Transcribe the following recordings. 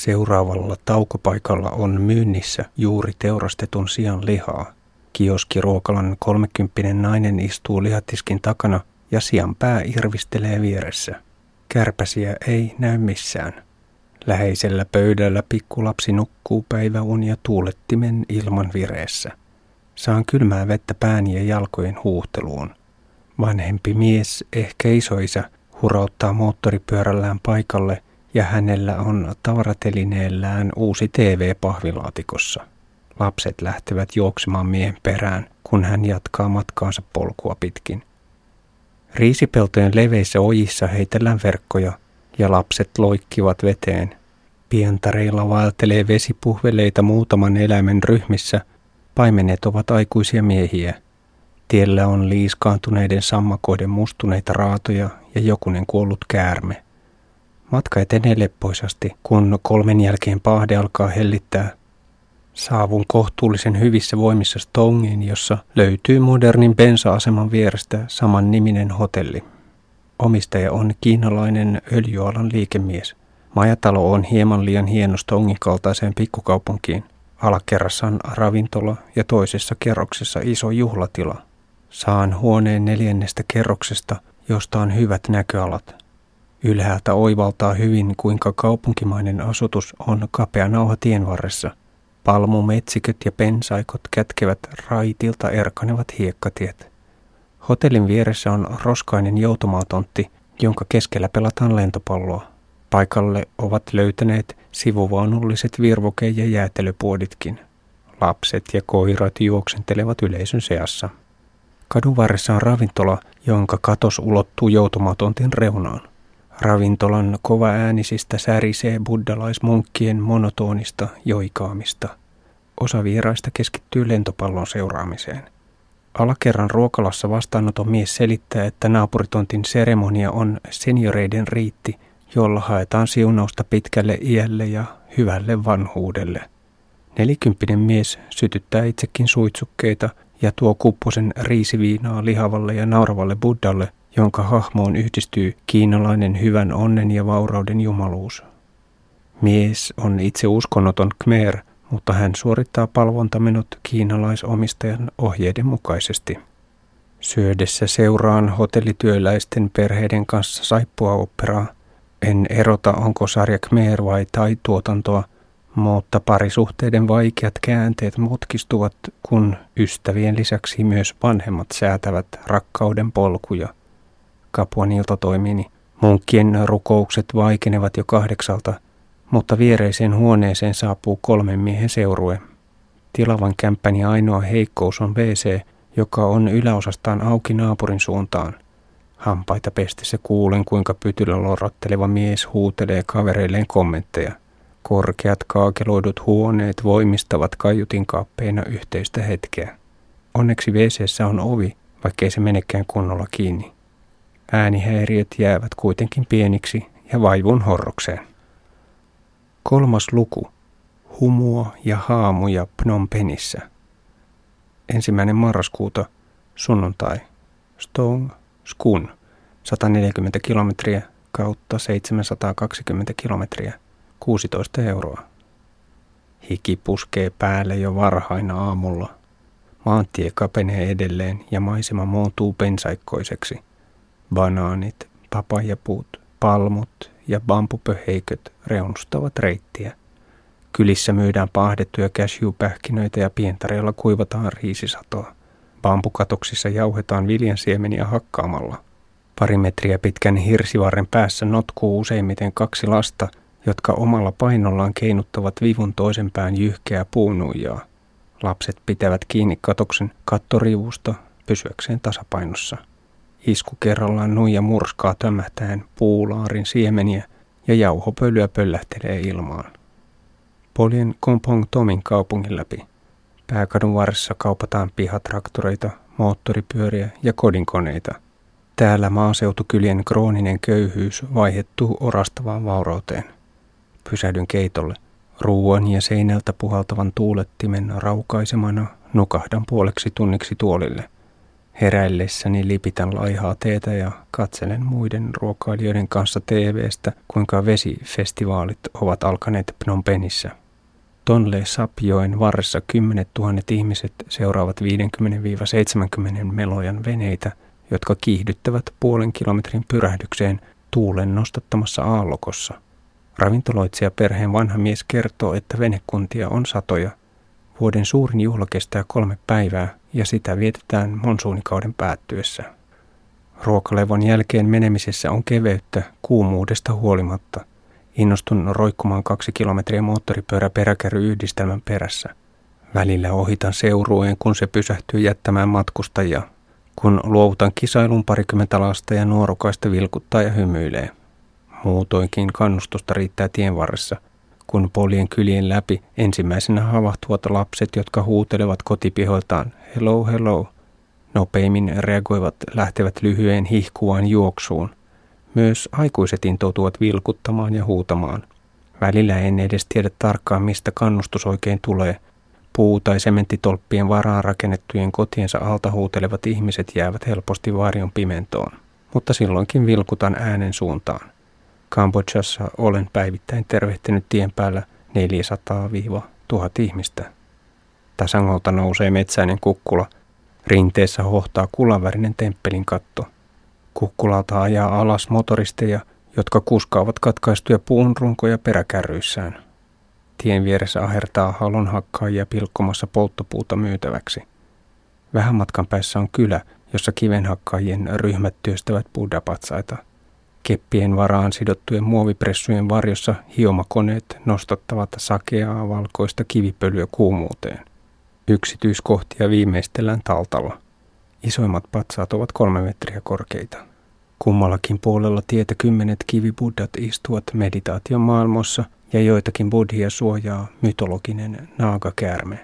Seuraavalla taukopaikalla on myynnissä juuri teurastetun sian lihaa. Kioskiruokalan kolmekymppinen nainen istuu lihatiskin takana ja sian pää irvistelee vieressä. Kärpäsiä ei näy missään. Läheisellä pöydällä pikkulapsi nukkuu päiväunia tuulettimen ilman vireessä. Saan kylmää vettä pään ja jalkojen huuhteluun. Vanhempi mies, ehkä isoisä, hurauttaa moottoripyörällään paikalle ja hänellä on tavaratelineellään uusi TV pahvilaatikossa. Lapset lähtevät juoksemaan miehen perään, kun hän jatkaa matkaansa polkua pitkin. Riisipeltojen leveissä ojissa heitellään verkkoja ja lapset loikkivat veteen. Pientareilla vaeltelee vesipuhveleita muutaman eläimen ryhmissä. Paimenet ovat aikuisia miehiä. Tiellä on liiskaantuneiden sammakoiden mustuneita raatoja ja jokunen kuollut käärme. Matka etenee leppoisasti, kun kolmen jälkeen pahde alkaa hellittää. Saavun kohtuullisen hyvissä voimissa Stongiin, jossa löytyy modernin bensa-aseman vierestä saman niminen hotelli. Omistaja on kiinalainen öljyalan liikemies. Majatalo on hieman liian hieno Stongin kaltaiseen pikkukaupunkiin. Alakerrassa on ravintola ja toisessa kerroksessa iso juhlatila. Saan huoneen neljännestä kerroksesta, josta on hyvät näköalat. Ylhäältä oivaltaa hyvin, kuinka kaupunkimainen asutus on kapea nauha tien varressa. Palmumetsiköt ja pensaikot kätkevät raitilta erkanevat hiekkatiet. Hotellin vieressä on roskainen joutomaatontti, jonka keskellä pelataan lentopalloa. Paikalle ovat löytäneet sivuvaunulliset virvoke- ja jäätelypuoditkin. Lapset ja koirat juoksentelevat yleisön seassa. Kadun varressa on ravintola, jonka katos ulottuu joutomaatontin reunaan. Ravintolan kova äänisistä särisee buddalaismunkkien monotonista joikaamista. Osa vieraista keskittyy lentopallon seuraamiseen. Alakerran ruokalassa vastaanoton mies selittää, että naapuritontin seremonia on senioreiden riitti, jolla haetaan siunausta pitkälle iälle ja hyvälle vanhuudelle. Nelikymppinen mies sytyttää itsekin suitsukkeita ja tuo kupposen riisiviinaa lihavalle ja nauravalle buddhalle – jonka hahmoon yhdistyy kiinalainen hyvän onnen ja vaurauden jumaluus. Mies on itse uskonnoton Khmer, mutta hän suorittaa palvontamenot kiinalaisomistajan ohjeiden mukaisesti. Syödessä seuraan hotellityöläisten perheiden kanssa saippua operaa. En erota, onko sarja Khmer vai tai tuotantoa, mutta parisuhteiden vaikeat käänteet mutkistuvat, kun ystävien lisäksi myös vanhemmat säätävät rakkauden polkuja – Kapuan iltatoimiini. Munkkien rukoukset vaikenevat jo kahdeksalta, mutta viereiseen huoneeseen saapuu kolmen miehen seurue. Tilavan kämppäni ainoa heikkous on WC, joka on yläosastaan auki naapurin suuntaan. Hampaita pestessä kuulen, kuinka pytyllä lorotteleva mies huutelee kavereilleen kommentteja. Korkeat kaakeloidut huoneet voimistavat kaiutin kaappeina yhteistä hetkeä. Onneksi wc on ovi, vaikkei se menekään kunnolla kiinni. Äänihäiriöt jäävät kuitenkin pieniksi ja vaivun horrokseen. Kolmas luku. Humua ja haamuja Phnom Penhissä. Ensimmäinen marraskuuta, sunnuntai. Stong, Skun, 140 kilometriä kautta 720 kilometriä, 16 euroa. Hiki puskee päälle jo varhaina aamulla. Maantie kapenee edelleen ja maisema muuntuu pensaikkoiseksi – Banaanit, papajapuut, palmut ja bambupöheiköt reunustavat reittiä. Kylissä myydään pahdettuja cashewpähkinöitä ja pientareilla kuivataan riisisatoa. Bambukatoksissa jauhetaan viljansiemeniä hakkaamalla. Pari metriä pitkän hirsivarren päässä notkuu useimmiten kaksi lasta, jotka omalla painollaan keinuttavat vivun toisen pään jyhkeää puunuijaa. Lapset pitävät kiinni katoksen kattorivusta pysyäkseen tasapainossa. Isku kerrallaan nuija murskaa tömähtäen puulaarin siemeniä ja jauhopölyä pöllähtelee ilmaan. Poljen Kompong Tomin kaupungin läpi. Pääkadun varressa kaupataan pihatraktoreita, moottoripyöriä ja kodinkoneita. Täällä maaseutukylien krooninen köyhyys vaihettuu orastavaan vaurauteen. Pysähdyn keitolle. Ruuan ja seinältä puhaltavan tuulettimen raukaisemana nukahdan puoleksi tunniksi tuolille – Heräillessäni lipitän laihaa teetä ja katselen muiden ruokailijoiden kanssa TVstä, kuinka vesifestivaalit ovat alkaneet Phnom Penhissä. Tonle Sapjoen varressa kymmenet tuhannet ihmiset seuraavat 50-70 melojan veneitä, jotka kiihdyttävät puolen kilometrin pyrähdykseen tuulen nostattamassa aallokossa. Ravintoloitsija perheen vanha mies kertoo, että venekuntia on satoja. Vuoden suurin juhla kestää kolme päivää ja sitä vietetään monsuunikauden päättyessä. Ruokalevon jälkeen menemisessä on keveyttä kuumuudesta huolimatta. Innostun roikkumaan kaksi kilometriä moottoripyörä peräkärry-yhdistelmän perässä. Välillä ohitan seurueen, kun se pysähtyy jättämään matkustajia. Kun luovutan kisailun parikymmentä lasta ja nuorukaista vilkuttaa ja hymyilee. Muutoinkin kannustusta riittää tien varressa, kun polien kylien läpi ensimmäisenä havahtuvat lapset, jotka huutelevat kotipihoiltaan hello hello. Nopeimmin reagoivat lähtevät lyhyen hihkuvaan juoksuun. Myös aikuiset intoutuvat vilkuttamaan ja huutamaan. Välillä en edes tiedä tarkkaan, mistä kannustus oikein tulee. Puu- tai sementtitolppien varaan rakennettujen kotiensa alta huutelevat ihmiset jäävät helposti varjon pimentoon. Mutta silloinkin vilkutan äänen suuntaan. Kambodžassa olen päivittäin tervehtinyt tien päällä 400-1000 ihmistä. Tasangolta nousee metsäinen kukkula. Rinteessä hohtaa kulavärinen temppelin katto. Kukkulalta ajaa alas motoristeja, jotka kuskaavat katkaistuja puunrunkoja peräkärryissään. Tien vieressä ahertaa halonhakkaajia pilkkomassa polttopuuta myytäväksi. Vähän matkan päässä on kylä, jossa kivenhakkaajien ryhmät työstävät buddapatsaita – Keppien varaan sidottujen muovipressujen varjossa hiomakoneet nostattavat sakeaa valkoista kivipölyä kuumuuteen. Yksityiskohtia viimeistellään taltalla. Isoimmat patsaat ovat kolme metriä korkeita. Kummallakin puolella tietä kymmenet kivibuddat istuvat meditaation maailmassa ja joitakin buddhia suojaa mytologinen naagakäärme.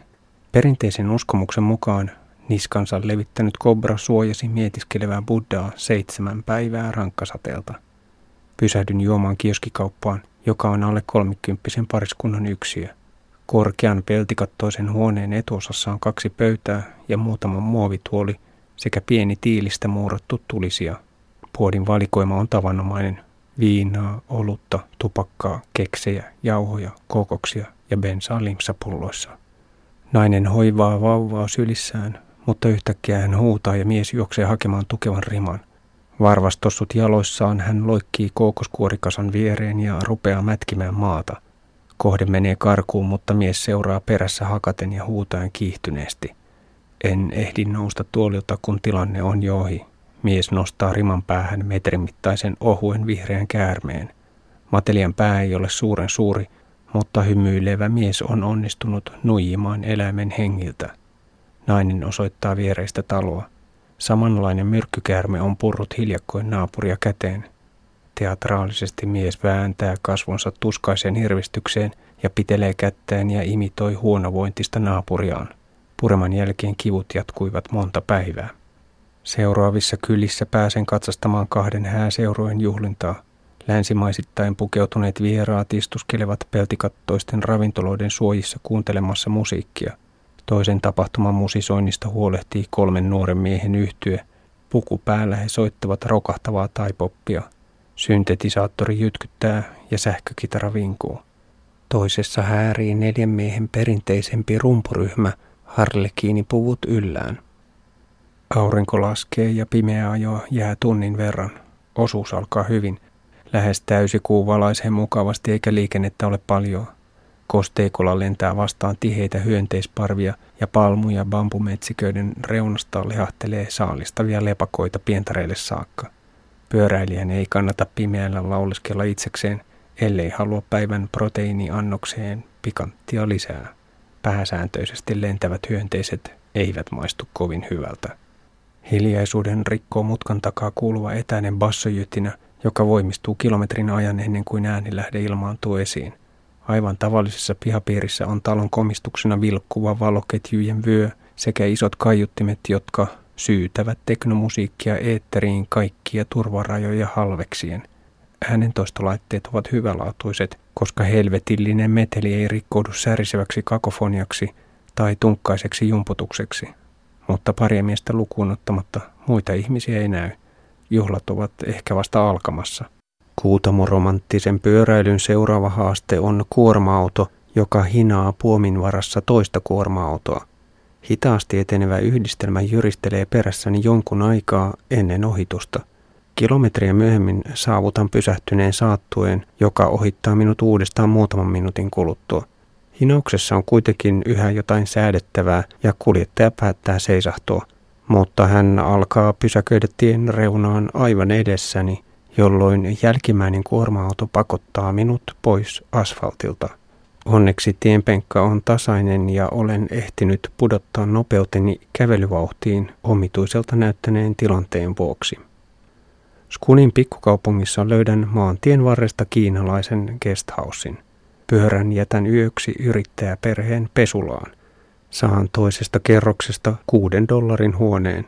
Perinteisen uskomuksen mukaan niskansa levittänyt kobra suojasi mietiskelevää buddhaa seitsemän päivää rankkasateelta – Pysähdyn juomaan kioskikauppaan, joka on alle kolmikymppisen pariskunnan yksiö. Korkean peltikattoisen huoneen etuosassa on kaksi pöytää ja muutama muovituoli sekä pieni tiilistä muurattu tulisia. Puodin valikoima on tavanomainen. Viinaa, olutta, tupakkaa, keksejä, jauhoja, kokoksia ja bensaa limsapulloissa. Nainen hoivaa vauvaa sylissään, mutta yhtäkkiä hän huutaa ja mies juoksee hakemaan tukevan riman – Varvastossut jaloissaan hän loikkii kookoskuorikasan viereen ja rupeaa mätkimään maata. Kohde menee karkuun, mutta mies seuraa perässä hakaten ja huutaen kiihtyneesti. En ehdi nousta tuolilta, kun tilanne on jo ohi. Mies nostaa riman päähän metrin mittaisen ohuen vihreän käärmeen. Matelian pää ei ole suuren suuri, mutta hymyilevä mies on onnistunut nuijimaan eläimen hengiltä. Nainen osoittaa viereistä taloa. Samanlainen myrkkykäärme on purrut hiljakkoin naapuria käteen. Teatraalisesti mies vääntää kasvonsa tuskaiseen hirvistykseen ja pitelee kättään ja imitoi huonovointista naapuriaan. Pureman jälkeen kivut jatkuivat monta päivää. Seuraavissa kylissä pääsen katsastamaan kahden hääseurojen juhlintaa. Länsimaisittain pukeutuneet vieraat istuskelevat peltikattoisten ravintoloiden suojissa kuuntelemassa musiikkia – Toisen tapahtuman musisoinnista huolehtii kolmen nuoren miehen yhtye. Puku päällä he soittavat rokahtavaa taipoppia. Syntetisaattori jytkyttää ja sähkökitara vinkuu. Toisessa häärii neljän miehen perinteisempi rumpuryhmä harlekiinipuvut yllään. Aurinko laskee ja pimeä ajo jää tunnin verran. Osuus alkaa hyvin. Lähes täysi kuu valaisee mukavasti eikä liikennettä ole paljon. Kosteikolla lentää vastaan tiheitä hyönteisparvia ja palmuja bambumetsiköiden reunasta lehahtelee saalistavia lepakoita pientareille saakka. Pyöräilijän ei kannata pimeällä lauleskella itsekseen, ellei halua päivän proteiiniannokseen pikanttia lisää. Pääsääntöisesti lentävät hyönteiset eivät maistu kovin hyvältä. Hiljaisuuden rikkoo mutkan takaa kuuluva etäinen bassojytinä, joka voimistuu kilometrin ajan ennen kuin äänilähde ilmaantuu esiin – Aivan tavallisessa pihapiirissä on talon komistuksena vilkkuva valoketjujen vyö sekä isot kaiuttimet, jotka syytävät teknomusiikkia eetteriin kaikkia turvarajoja halveksien. Äänentoistolaitteet ovat hyvälaatuiset, koska helvetillinen meteli ei rikkoudu säriseväksi kakofoniaksi tai tunkkaiseksi jumputukseksi. mutta paria miestä lukuun ottamatta muita ihmisiä ei näy. Juhlat ovat ehkä vasta alkamassa. Kuutamoromanttisen pyöräilyn seuraava haaste on kuorma-auto, joka hinaa puomin varassa toista kuorma-autoa. Hitaasti etenevä yhdistelmä jyristelee perässäni jonkun aikaa ennen ohitusta. Kilometriä myöhemmin saavutan pysähtyneen saattueen, joka ohittaa minut uudestaan muutaman minuutin kuluttua. Hinauksessa on kuitenkin yhä jotain säädettävää ja kuljettaja päättää seisahtua, mutta hän alkaa pysäköidä tien reunaan aivan edessäni, jolloin jälkimmäinen kuorma-auto pakottaa minut pois asfaltilta. Onneksi tienpenkka on tasainen ja olen ehtinyt pudottaa nopeuteni kävelyvauhtiin omituiselta näyttäneen tilanteen vuoksi. Skunin pikkukaupungissa löydän maantien varresta kiinalaisen guesthousein. Pyörän jätän yöksi yrittäjäperheen pesulaan. Saan toisesta kerroksesta kuuden dollarin huoneen.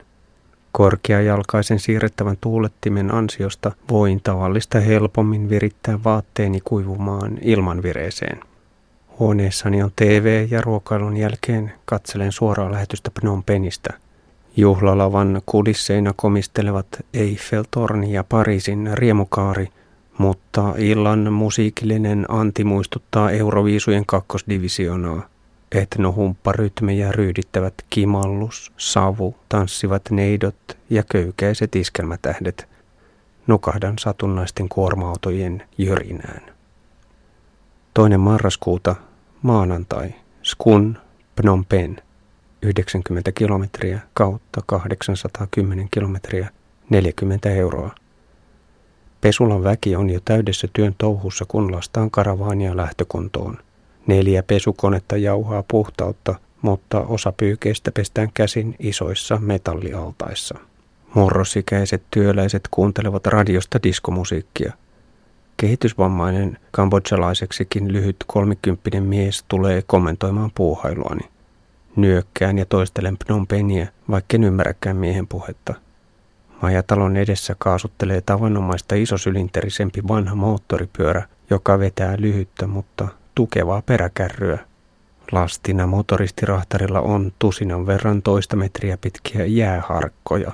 Korkeajalkaisen siirrettävän tuulettimen ansiosta voin tavallista helpommin virittää vaatteeni kuivumaan ilman vireeseen. Huoneessani on TV ja ruokailun jälkeen katselen suoraa lähetystä Phnom Penistä. Juhlalavan kulisseina komistelevat Eiffel-torni ja Pariisin riemukaari, mutta illan musiikillinen anti muistuttaa Euroviisujen kakkosdivisionaa. Etnohumpparytmejä ryydittävät kimallus, savu, tanssivat neidot ja köykäiset iskelmätähdet. Nukahdan satunnaisten kuorma-autojen jyrinään. Toinen marraskuuta maanantai, Skun, Phnom Penh, 90 kilometriä kautta 810 kilometriä, 40 euroa. Pesulan väki on jo täydessä työn touhussa, kun lastaan karavaania lähtökuntoon. Neljä pesukonetta jauhaa puhtautta, mutta osa pyykeistä pestään käsin isoissa metallialtaissa. Murrosikäiset työläiset kuuntelevat radiosta diskomusiikkia – Kehitysvammainen kambodjalaiseksikin lyhyt kolmikymppinen mies tulee kommentoimaan puuhailuani. Nyökkään ja toistelen Phnom Penhiä, vaikka ymmärräkään miehen puhetta. Majatalon edessä kaasuttelee tavanomaista isosylinterisempi vanha moottoripyörä, joka vetää lyhyttä, mutta tukevaa peräkärryä. Lastina motoristirahtarilla on tusinan verran toista metriä pitkiä jääharkkoja.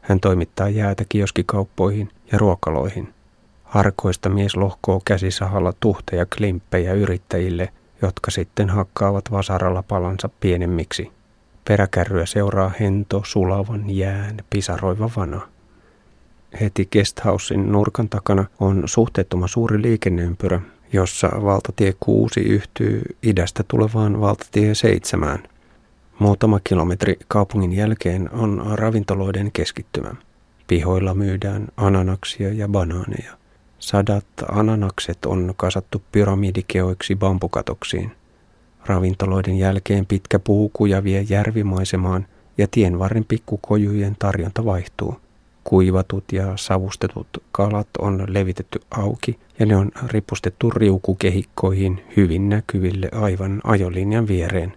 Hän toimittaa jäätä kioskikauppoihin ja ruokaloihin – Harkoista mies lohkoo käsisahalla tuhteja klimppejä yrittäjille, jotka sitten hakkaavat vasaralla palansa pienemmiksi. Peräkärryä seuraa hento, sulavan jään, pisaroiva vana. Heti guesthousein nurkan takana on suhteettoman suuri liikenneympyrä, jossa valtatie 6 yhtyy idästä tulevaan valtatie 7. Muutama kilometri kaupungin jälkeen on ravintoloiden keskittymä. Pihoilla myydään ananaksia ja banaaneja. Sadat ananakset on kasattu pyramidikeoiksi bambukatoksiin. Ravintoloiden jälkeen pitkä puukuja vie järvimaisemaan ja tienvarren pikkukojujen tarjonta vaihtuu. Kuivatut ja savustetut kalat on levitetty auki ja ne on ripustettu riukukehikkoihin hyvin näkyville aivan ajolinjan viereen.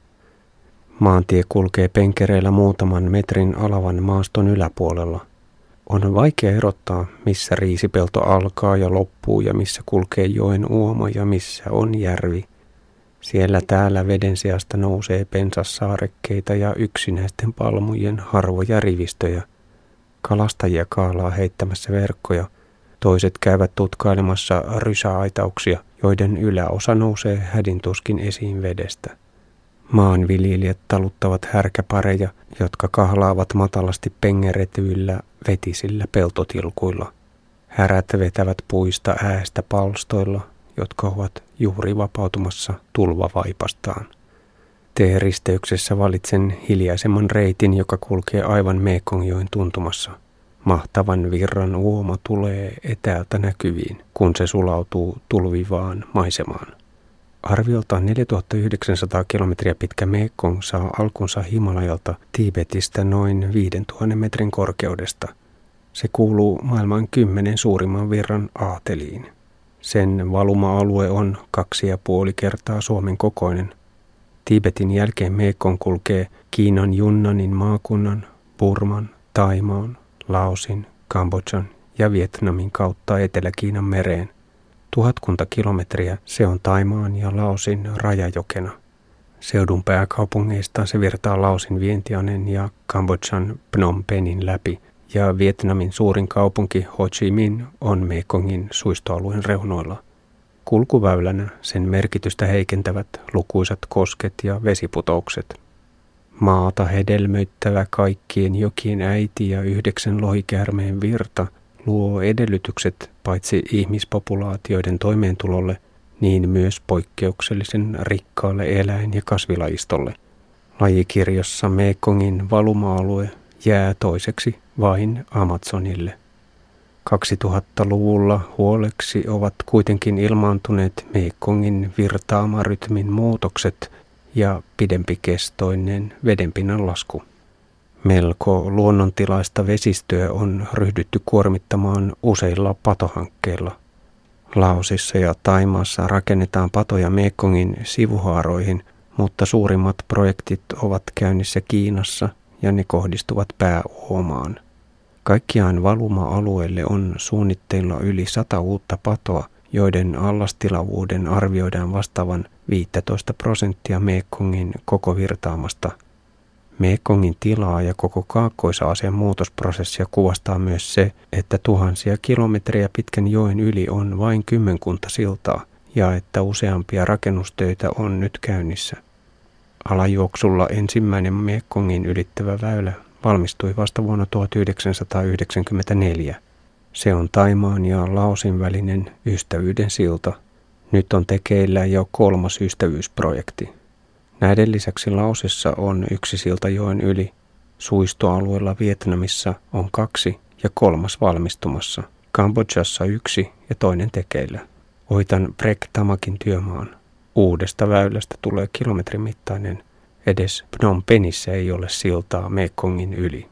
Maantie kulkee penkereillä muutaman metrin alavan maaston yläpuolella – on vaikea erottaa, missä riisipelto alkaa ja loppuu ja missä kulkee joen uoma ja missä on järvi. Siellä täällä veden seasta nousee pensassaarekkeita ja yksinäisten palmujen harvoja rivistöjä. Kalastajia kaalaa heittämässä verkkoja. Toiset käyvät tutkailemassa rysäaitauksia, joiden yläosa nousee hädintuskin esiin vedestä. Maanviljelijät taluttavat härkäpareja, jotka kahlaavat matalasti pengeretyillä vetisillä peltotilkuilla. Härät vetävät puista äästä palstoilla, jotka ovat juuri vapautumassa tulvavaipastaan. T-risteyksessä valitsen hiljaisemman reitin, joka kulkee aivan Mekongjoen tuntumassa. Mahtavan virran uoma tulee etäältä näkyviin, kun se sulautuu tulvivaan maisemaan. Arvioltaan 4900 kilometriä pitkä Mekong saa alkunsa Himalajalta Tiibetistä noin 5000 metrin korkeudesta. Se kuuluu maailman kymmenen suurimman virran aateliin. Sen valuma-alue on kaksi ja puoli kertaa Suomen kokoinen. Tiibetin jälkeen Mekong kulkee Kiinan Junnanin maakunnan, Burman, Taimaan, Laosin, Kambodjan ja Vietnamin kautta Etelä-Kiinan mereen – Tuhatkunta kilometriä se on Taimaan ja Laosin rajajokena. Seudun pääkaupungeista se virtaa Laosin Vientianen ja Kambodjan Phnom Penin läpi, ja Vietnamin suurin kaupunki Ho Chi Minh on Mekongin suistoalueen reunoilla. Kulkuväylänä sen merkitystä heikentävät lukuisat kosket ja vesiputoukset. Maata hedelmöittävä kaikkien jokien äiti ja yhdeksän lohikäärmeen virta luo edellytykset paitsi ihmispopulaatioiden toimeentulolle – niin myös poikkeuksellisen rikkaalle eläin- ja kasvilajistolle. Lajikirjossa Mekongin valuma-alue jää toiseksi vain Amazonille. 2000-luvulla huoleksi ovat kuitenkin ilmaantuneet Mekongin virtaamarytmin muutokset ja pidempikestoinen vedenpinnan lasku. Melko luonnontilaista vesistöä on ryhdytty kuormittamaan useilla patohankkeilla. Laosissa ja Taimaassa rakennetaan patoja Mekongin sivuhaaroihin, mutta suurimmat projektit ovat käynnissä Kiinassa ja ne kohdistuvat pääuomaan. Kaikkiaan valuma-alueelle on suunnitteilla yli sata uutta patoa, joiden allastilavuuden arvioidaan vastaavan 15 prosenttia Mekongin koko virtaamasta Mekongin tilaa ja koko Kaakkois-Aasian muutosprosessia kuvastaa myös se, että tuhansia kilometrejä pitkän joen yli on vain kymmenkunta siltaa ja että useampia rakennustöitä on nyt käynnissä. Alajuoksulla ensimmäinen Mekongin ylittävä väylä valmistui vasta vuonna 1994. Se on Taimaan ja Laosin välinen ystävyyden silta. Nyt on tekeillä jo kolmas ystävyysprojekti. Näiden lisäksi Laosissa on yksi silta joen yli. Suistoalueella Vietnamissa on kaksi ja kolmas valmistumassa. Kambodžassa yksi ja toinen tekeillä. Oitan Brek Tamakin työmaan. Uudesta väylästä tulee kilometrin mittainen. Edes Phnom Penissä ei ole siltaa Mekongin yli.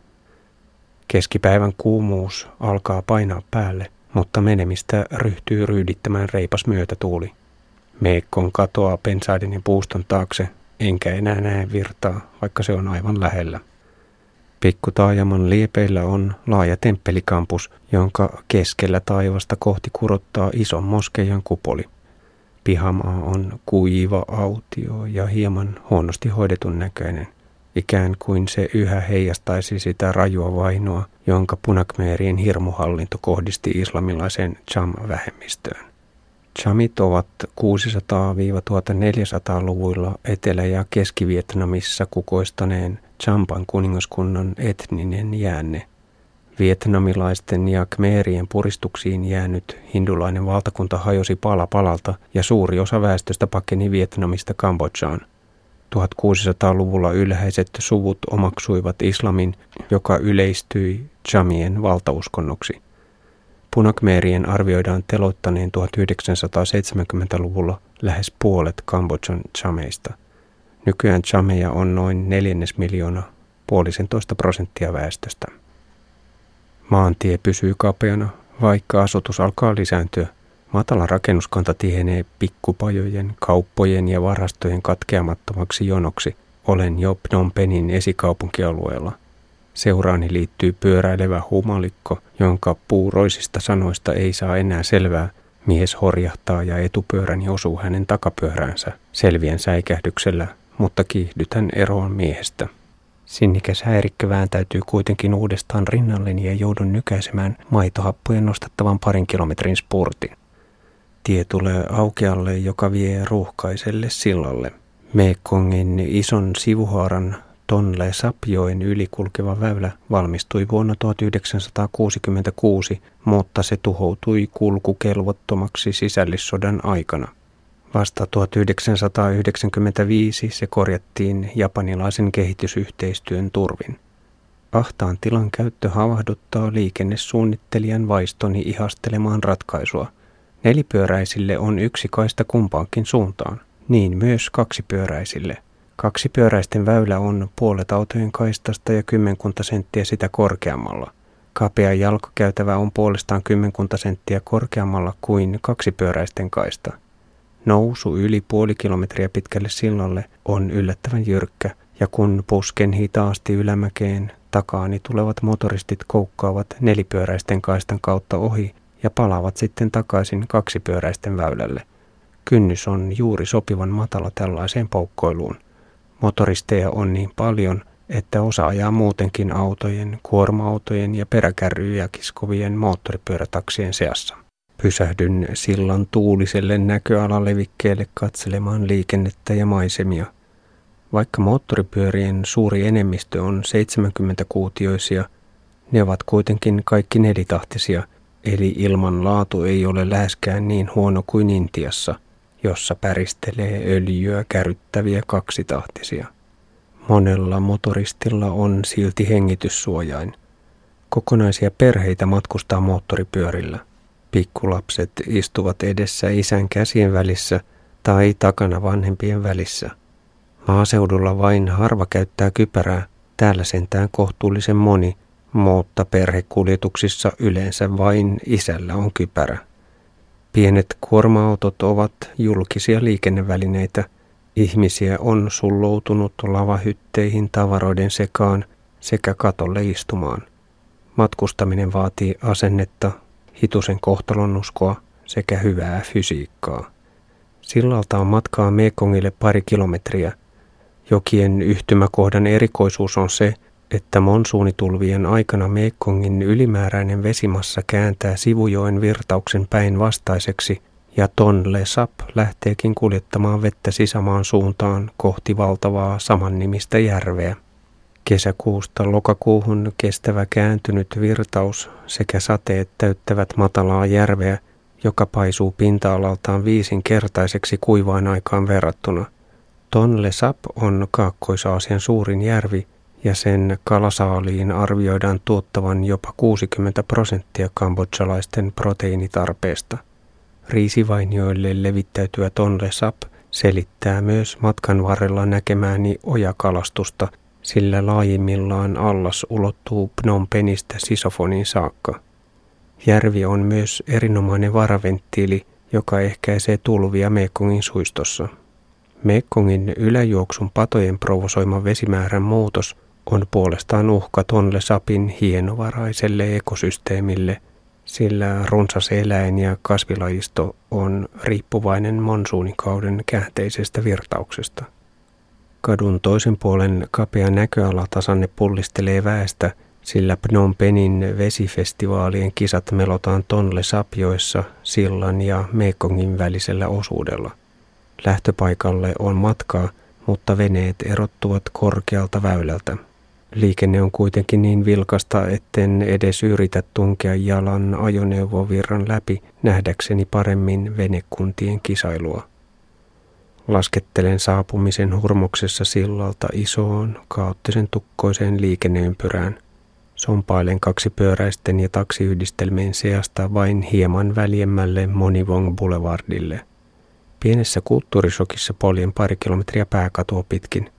Keskipäivän kuumuus alkaa painaa päälle, mutta menemistä ryhtyy ryydittämään reipas myötätuuli. Meekon katoaa pensaiden ja puuston taakse enkä enää näe virtaa, vaikka se on aivan lähellä. Pikkutaajaman liepeillä on laaja temppelikampus, jonka keskellä taivasta kohti kurottaa ison moskeijan kupoli. Pihamaa on kuiva autio ja hieman huonosti hoidetun näköinen, ikään kuin se yhä heijastaisi sitä rajua vainoa, jonka punakmeerien hirmuhallinto kohdisti islamilaiseen Cham-vähemmistöön. Chamit ovat 600-1400-luvuilla Etelä- ja Keski-Vietnamissa kukoistaneen Champan kuningaskunnan etninen jäänne. Vietnamilaisten ja khmerien puristuksiin jäänyt hindulainen valtakunta hajosi pala palalta ja suuri osa väestöstä pakeni Vietnamista Kambodžaan. 1600-luvulla ylhäiset suvut omaksuivat islamin, joka yleistyi Chamien valtauskonnoksi. Punakmeerien arvioidaan teloittaneen 1970-luvulla lähes puolet Kambodjan chameista. Nykyään chameja on noin neljännes miljoona, puolisentoista prosenttia väestöstä. Maantie pysyy kapeana, vaikka asutus alkaa lisääntyä. Matala rakennuskanta tihenee pikkupajojen, kauppojen ja varastojen katkeamattomaksi jonoksi. Olen jo Phnom Penin esikaupunkialueella – Seuraani liittyy pyöräilevä humalikko, jonka puuroisista sanoista ei saa enää selvää. Mies horjahtaa ja etupyöräni osuu hänen takapyöränsä selvien säikähdyksellä, mutta kiihdytän eroon miehestä. Sinnikäs häirikkö vääntäytyy kuitenkin uudestaan rinnalleni ja joudun nykäisemään maitohappojen nostattavan parin kilometrin spurtin. Tie tulee aukealle, joka vie ruuhkaiselle sillalle. Mekongin ison sivuhaaran Tonle Sapjoen yli kulkeva väylä valmistui vuonna 1966, mutta se tuhoutui kulkukelvottomaksi sisällissodan aikana. Vasta 1995 se korjattiin japanilaisen kehitysyhteistyön turvin. Ahtaan tilan käyttö havahduttaa liikennesuunnittelijan vaistoni ihastelemaan ratkaisua. Nelipyöräisille on yksi kaista kumpaankin suuntaan, niin myös kaksipyöräisille – Kaksipyöräisten väylä on puolet autojen kaistasta ja kymmenkunta senttiä sitä korkeammalla. Kapea jalkakäytävä on puolestaan kymmenkunta senttiä korkeammalla kuin kaksipyöräisten kaista. Nousu yli puoli kilometriä pitkälle sillalle on yllättävän jyrkkä, ja kun pusken hitaasti ylämäkeen, takaani tulevat motoristit koukkaavat nelipyöräisten kaistan kautta ohi ja palaavat sitten takaisin kaksipyöräisten väylälle. Kynnys on juuri sopivan matala tällaiseen poukkoiluun – Motoristeja on niin paljon, että osa ajaa muutenkin autojen, kuorma-autojen ja peräkärryjä kiskovien moottoripyörätaksien seassa. Pysähdyn sillan tuuliselle näköalalevikkeelle katselemaan liikennettä ja maisemia. Vaikka moottoripyörien suuri enemmistö on 70-kuutioisia, ne ovat kuitenkin kaikki nelitahtisia, eli ilman laatu ei ole läheskään niin huono kuin Intiassa, jossa päristelee öljyä kärryttäviä kaksitahtisia. Monella motoristilla on silti hengityssuojain. Kokonaisia perheitä matkustaa moottoripyörillä. Pikkulapset istuvat edessä isän käsien välissä tai takana vanhempien välissä. Maaseudulla vain harva käyttää kypärää, täällä sentään kohtuullisen moni, mutta perhekuljetuksissa yleensä vain isällä on kypärä. Pienet kuorma-autot ovat julkisia liikennevälineitä. Ihmisiä on sulloutunut lavahytteihin tavaroiden sekaan sekä katolle istumaan. Matkustaminen vaatii asennetta, hitusen kohtalonnuskoa sekä hyvää fysiikkaa. Sillalta on matkaa Mekongille pari kilometriä. Jokien yhtymäkohdan erikoisuus on se, että monsuunitulvien aikana Mekongin ylimääräinen vesimassa kääntää sivujoen virtauksen päin vastaiseksi ja Tonle Sap lähteekin kuljettamaan vettä sisämaan suuntaan kohti valtavaa samannimistä järveä. Kesäkuusta lokakuuhun kestävä kääntynyt virtaus sekä sateet täyttävät matalaa järveä, joka paisuu pinta-alaltaan viisinkertaiseksi kuivaan aikaan verrattuna. Tonle Sap on Kaakkois-Aasian suurin järvi ja sen kalasaaliin arvioidaan tuottavan jopa 60 prosenttia kambodsalaisten proteiinitarpeesta. Riisivainioille levittäytyä Tonle Sap selittää myös matkan varrella näkemääni ojakalastusta – sillä laajimmillaan allas ulottuu Phnom Penistä Sisofoniin saakka. Järvi on myös erinomainen varaventtiili, joka ehkäisee tulvia Mekongin suistossa. Mekongin yläjuoksun patojen provosoima vesimäärän muutos on puolestaan uhka Tonle Sapin hienovaraiselle ekosysteemille, sillä runsas eläin- ja kasvilajisto on riippuvainen monsuunikauden käänteisestä virtauksesta. Kadun toisen puolen kapea näköala tasanne pullistelee väestä, sillä Phnom Penin vesifestivaalien kisat melotaan Tonle Sapjoissa, Sillan ja Mekongin välisellä osuudella. Lähtöpaikalle on matkaa, mutta veneet erottuvat korkealta väylältä. Liikenne on kuitenkin niin vilkasta, etten edes yritä tunkea jalan ajoneuvovirran läpi nähdäkseni paremmin venekuntien kisailua. Laskettelen saapumisen hurmoksessa sillalta isoon, kaoottisen tukkoiseen liikenneympyrään. Sompailen kaksi pyöräisten ja taksiyhdistelmien seasta vain hieman väljemmälle Monivong Boulevardille. Pienessä kulttuurisokissa poljen pari kilometriä pääkatua pitkin.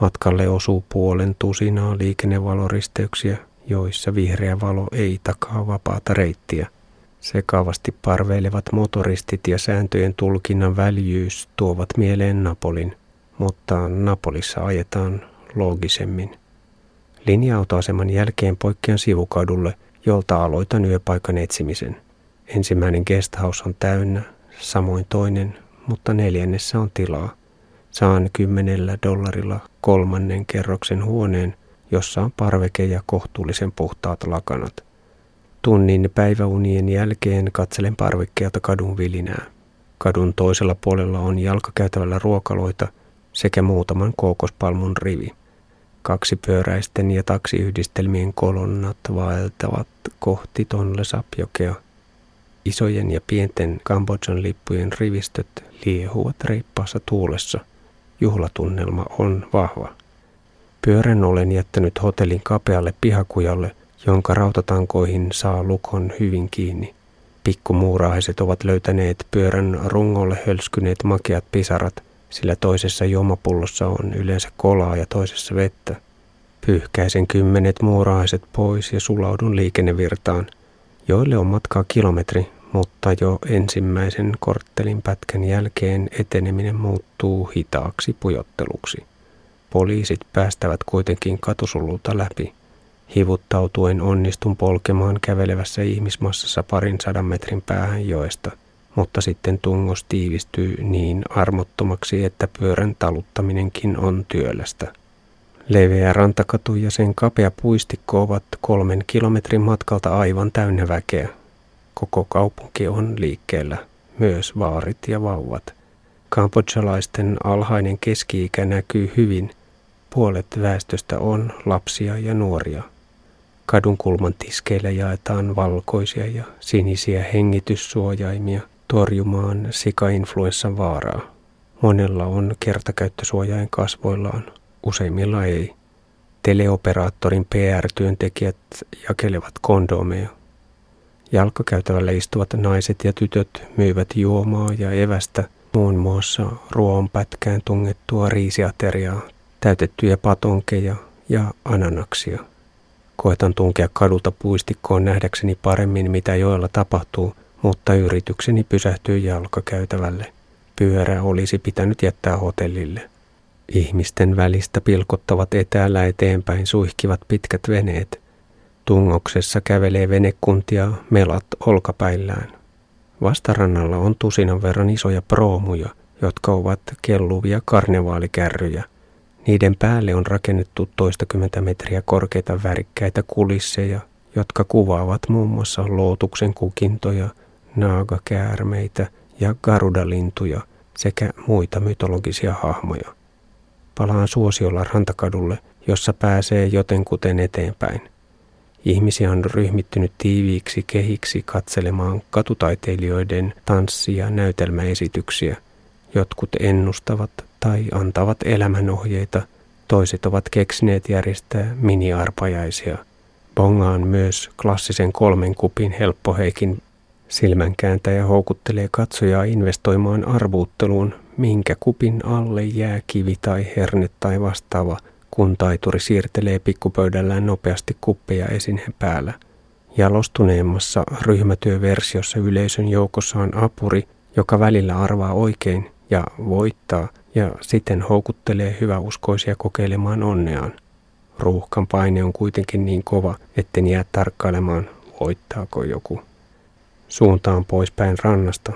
Matkalle osuu puolen tusinaa liikennevaloristeyksiä, joissa vihreä valo ei takaa vapaata reittiä – Sekavasti parveilevat motoristit ja sääntöjen tulkinnan väljyys tuovat mieleen Napolin, mutta Napolissa ajetaan loogisemmin. Linja-autoaseman jälkeen poikkean sivukadulle, jolta aloitan yöpaikan etsimisen. Ensimmäinen guesthouse on täynnä, samoin toinen, mutta neljännessä on tilaa. Saan kymmenellä dollarilla kolmannen kerroksen huoneen, jossa on parveke ja kohtuullisen puhtaat lakanat – Tunnin päiväunien jälkeen katselen parvekkeelta kadun vilinää. Kadun toisella puolella on jalkakäytävällä ruokaloita sekä muutaman kookospalmun rivi. Kaksi pyöräisten ja taksiyhdistelmien kolonnat vaeltavat kohti Tonle Sapjokea. Isojen ja pienten Kambodjan lippujen rivistöt liehuvat reippaassa tuulessa. Juhlatunnelma on vahva. Pyörän olen jättänyt hotellin kapealle pihakujalle, jonka rautatankoihin saa lukon hyvin kiinni. Pikkumuurahaiset ovat löytäneet pyörän rungolle hölskyneet makeat pisarat, sillä toisessa juomapullossa on yleensä kolaa ja toisessa vettä. Pyyhkäisen kymmenet muurahaiset pois ja sulaudun liikennevirtaan, joille on matkaa kilometri, mutta jo ensimmäisen korttelin pätkän jälkeen eteneminen muuttuu hitaaksi pujotteluksi. Poliisit päästävät kuitenkin katusululta läpi. Hivuttautuen onnistun polkemaan kävelevässä ihmismassassa parin sadan metrin päähän joesta. mutta sitten tungos tiivistyy niin armottomaksi, että pyörän taluttaminenkin on työlästä. Leveä rantakatu ja sen kapea puistikko ovat kolmen kilometrin matkalta aivan täynnä väkeä. Koko kaupunki on liikkeellä, myös vaarit ja vauvat. Kambodjalaisten alhainen keski-ikä näkyy hyvin. Puolet väestöstä on lapsia ja nuoria. Kadun kulman tiskeillä jaetaan valkoisia ja sinisiä hengityssuojaimia torjumaan sikainfluenssan vaaraa. Monella on kertakäyttösuojain kasvoillaan, useimmilla ei. Teleoperaattorin PR-työntekijät jakelevat kondomeja. Jalkakäytävällä istuvat naiset ja tytöt myyvät juomaa ja evästä, muun muassa ruoanpätkään tungettua riisiateriaa, täytettyjä patonkeja ja ananaksia. Koetan tunkea kadulta puistikkoon nähdäkseni paremmin, mitä joella tapahtuu, mutta yritykseni pysähtyy jalkakäytävälle. Pyörä olisi pitänyt jättää hotellille. Ihmisten välistä pilkottavat etäällä eteenpäin suihkivat pitkät veneet. Tungoksessa kävelee venekuntia melat olkapäillään. Vastarannalla on tusinan verran isoja proomuja, jotka ovat kelluvia karnevaalikärryjä. Niiden päälle on rakennettu toistakymmentä metriä korkeita värikkäitä kulisseja, jotka kuvaavat muun muassa lootuksen kukintoja, naagakäärmeitä ja garudalintuja sekä muita mytologisia hahmoja. Palaan suosiolla rantakadulle, jossa pääsee jotenkuten eteenpäin. Ihmisiä on ryhmittynyt tiiviiksi kehiksi katselemaan katutaiteilijoiden tanssi- ja näytelmäesityksiä. Jotkut ennustavat tai antavat elämänohjeita, toiset ovat keksineet järjestää miniarpajaisia. Bongaan myös klassisen kolmen kupin helppoheikin silmänkääntäjä houkuttelee katsojaa investoimaan arvuutteluun, minkä kupin alle jää kivi tai herne tai vastaava – kun taituri siirtelee pikkupöydällään nopeasti kuppeja esineen päällä. Jalostuneemmassa ryhmätyöversiossa yleisön joukossa on apuri, joka välillä arvaa oikein ja voittaa ja siten houkuttelee hyväuskoisia kokeilemaan onneaan. Ruuhkan paine on kuitenkin niin kova, etten jää tarkkailemaan, voittaako joku. Suuntaan poispäin rannasta.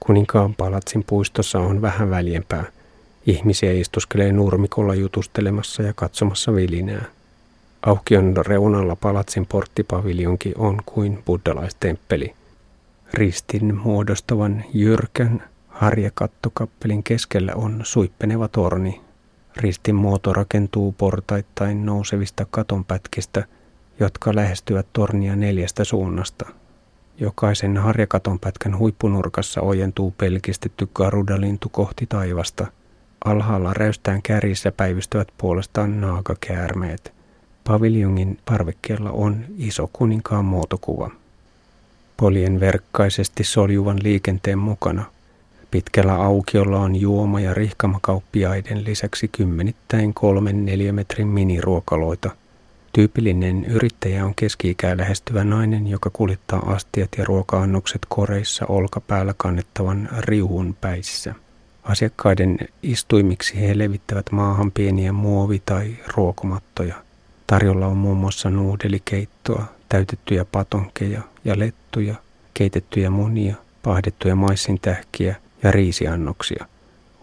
Kuninkaan palatsin puistossa on vähän väljempää – Ihmisiä istuskelee nurmikolla jutustelemassa ja katsomassa vilinää. Aukion reunalla palatsin porttipaviljonki on kuin buddalaistemppeli. Ristin muodostavan jyrkän harjakattokappelin keskellä on suippeneva torni. Ristin muoto rakentuu portaittain nousevista katonpätkistä, jotka lähestyvät tornia neljästä suunnasta. Jokaisen harjakatonpätkän huippunurkassa ojentuu pelkistetty garudalintu kohti taivasta – Alhaalla räystään kärjissä päivystävät puolestaan naakakäärmeet. Paviljongin parvekkeella on iso kuninkaan muotokuva. Polien verkkaisesti soljuvan liikenteen mukana. Pitkällä aukiolla on juoma- ja rihkamakauppiaiden lisäksi kymmenittäin kolmen neliömetrin miniruokaloita. Tyypillinen yrittäjä on keski-ikää lähestyvä nainen, joka kuljettaa astiat ja ruoka-annokset koreissa olkapäällä kannettavan riuhun päissä. Asiakkaiden istuimiksi he levittävät maahan pieniä muovi- tai ruokomattoja. Tarjolla on muun muassa nuudelikeittoa, täytettyjä patonkeja ja lettuja, keitettyjä munia, pahdettuja maissintähkiä ja riisiannoksia.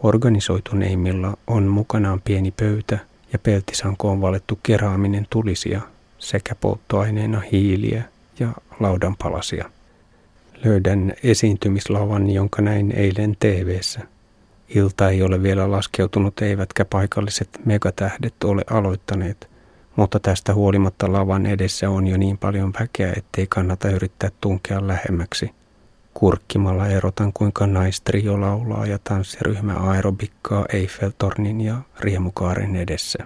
Organisoituneimmilla on mukanaan pieni pöytä ja peltisankoon valettu keraaminen tulisia sekä polttoaineena hiiliä ja laudanpalasia. Löydän esiintymislavan, jonka näin eilen TV:ssä. Ilta ei ole vielä laskeutunut eivätkä paikalliset megatähdet ole aloittaneet, mutta tästä huolimatta lavan edessä on jo niin paljon väkeä, ettei kannata yrittää tunkea lähemmäksi. Kurkkimalla erotan kuinka naistrio laulaa ja tanssiryhmä aerobikkaa Eiffeltornin ja riemukaaren edessä.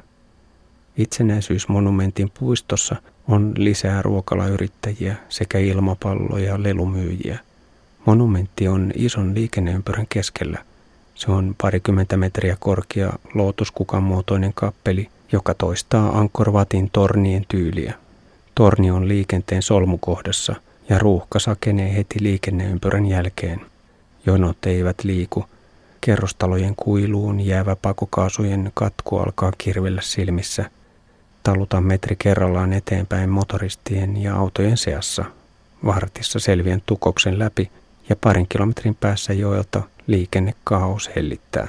Itsenäisyysmonumentin puistossa on lisää ruokalayrittäjiä sekä ilmapallo- ja lelumyyjiä. Monumentti on ison liikenneympyrän keskellä. Se on parikymmentä metriä korkea lootuskukan muotoinen kappeli, joka toistaa Ankorvatin tornien tyyliä. Torni on liikenteen solmukohdassa ja ruuhka sakenee heti liikenneympyrän jälkeen. Jonot eivät liiku. Kerrostalojen kuiluun jäävä pakokaasujen katku alkaa kirvellä silmissä. Talutan metri kerrallaan eteenpäin motoristien ja autojen seassa. Vartissa selviän tukoksen läpi ja parin kilometrin päässä joelta liikennekaos hellittää.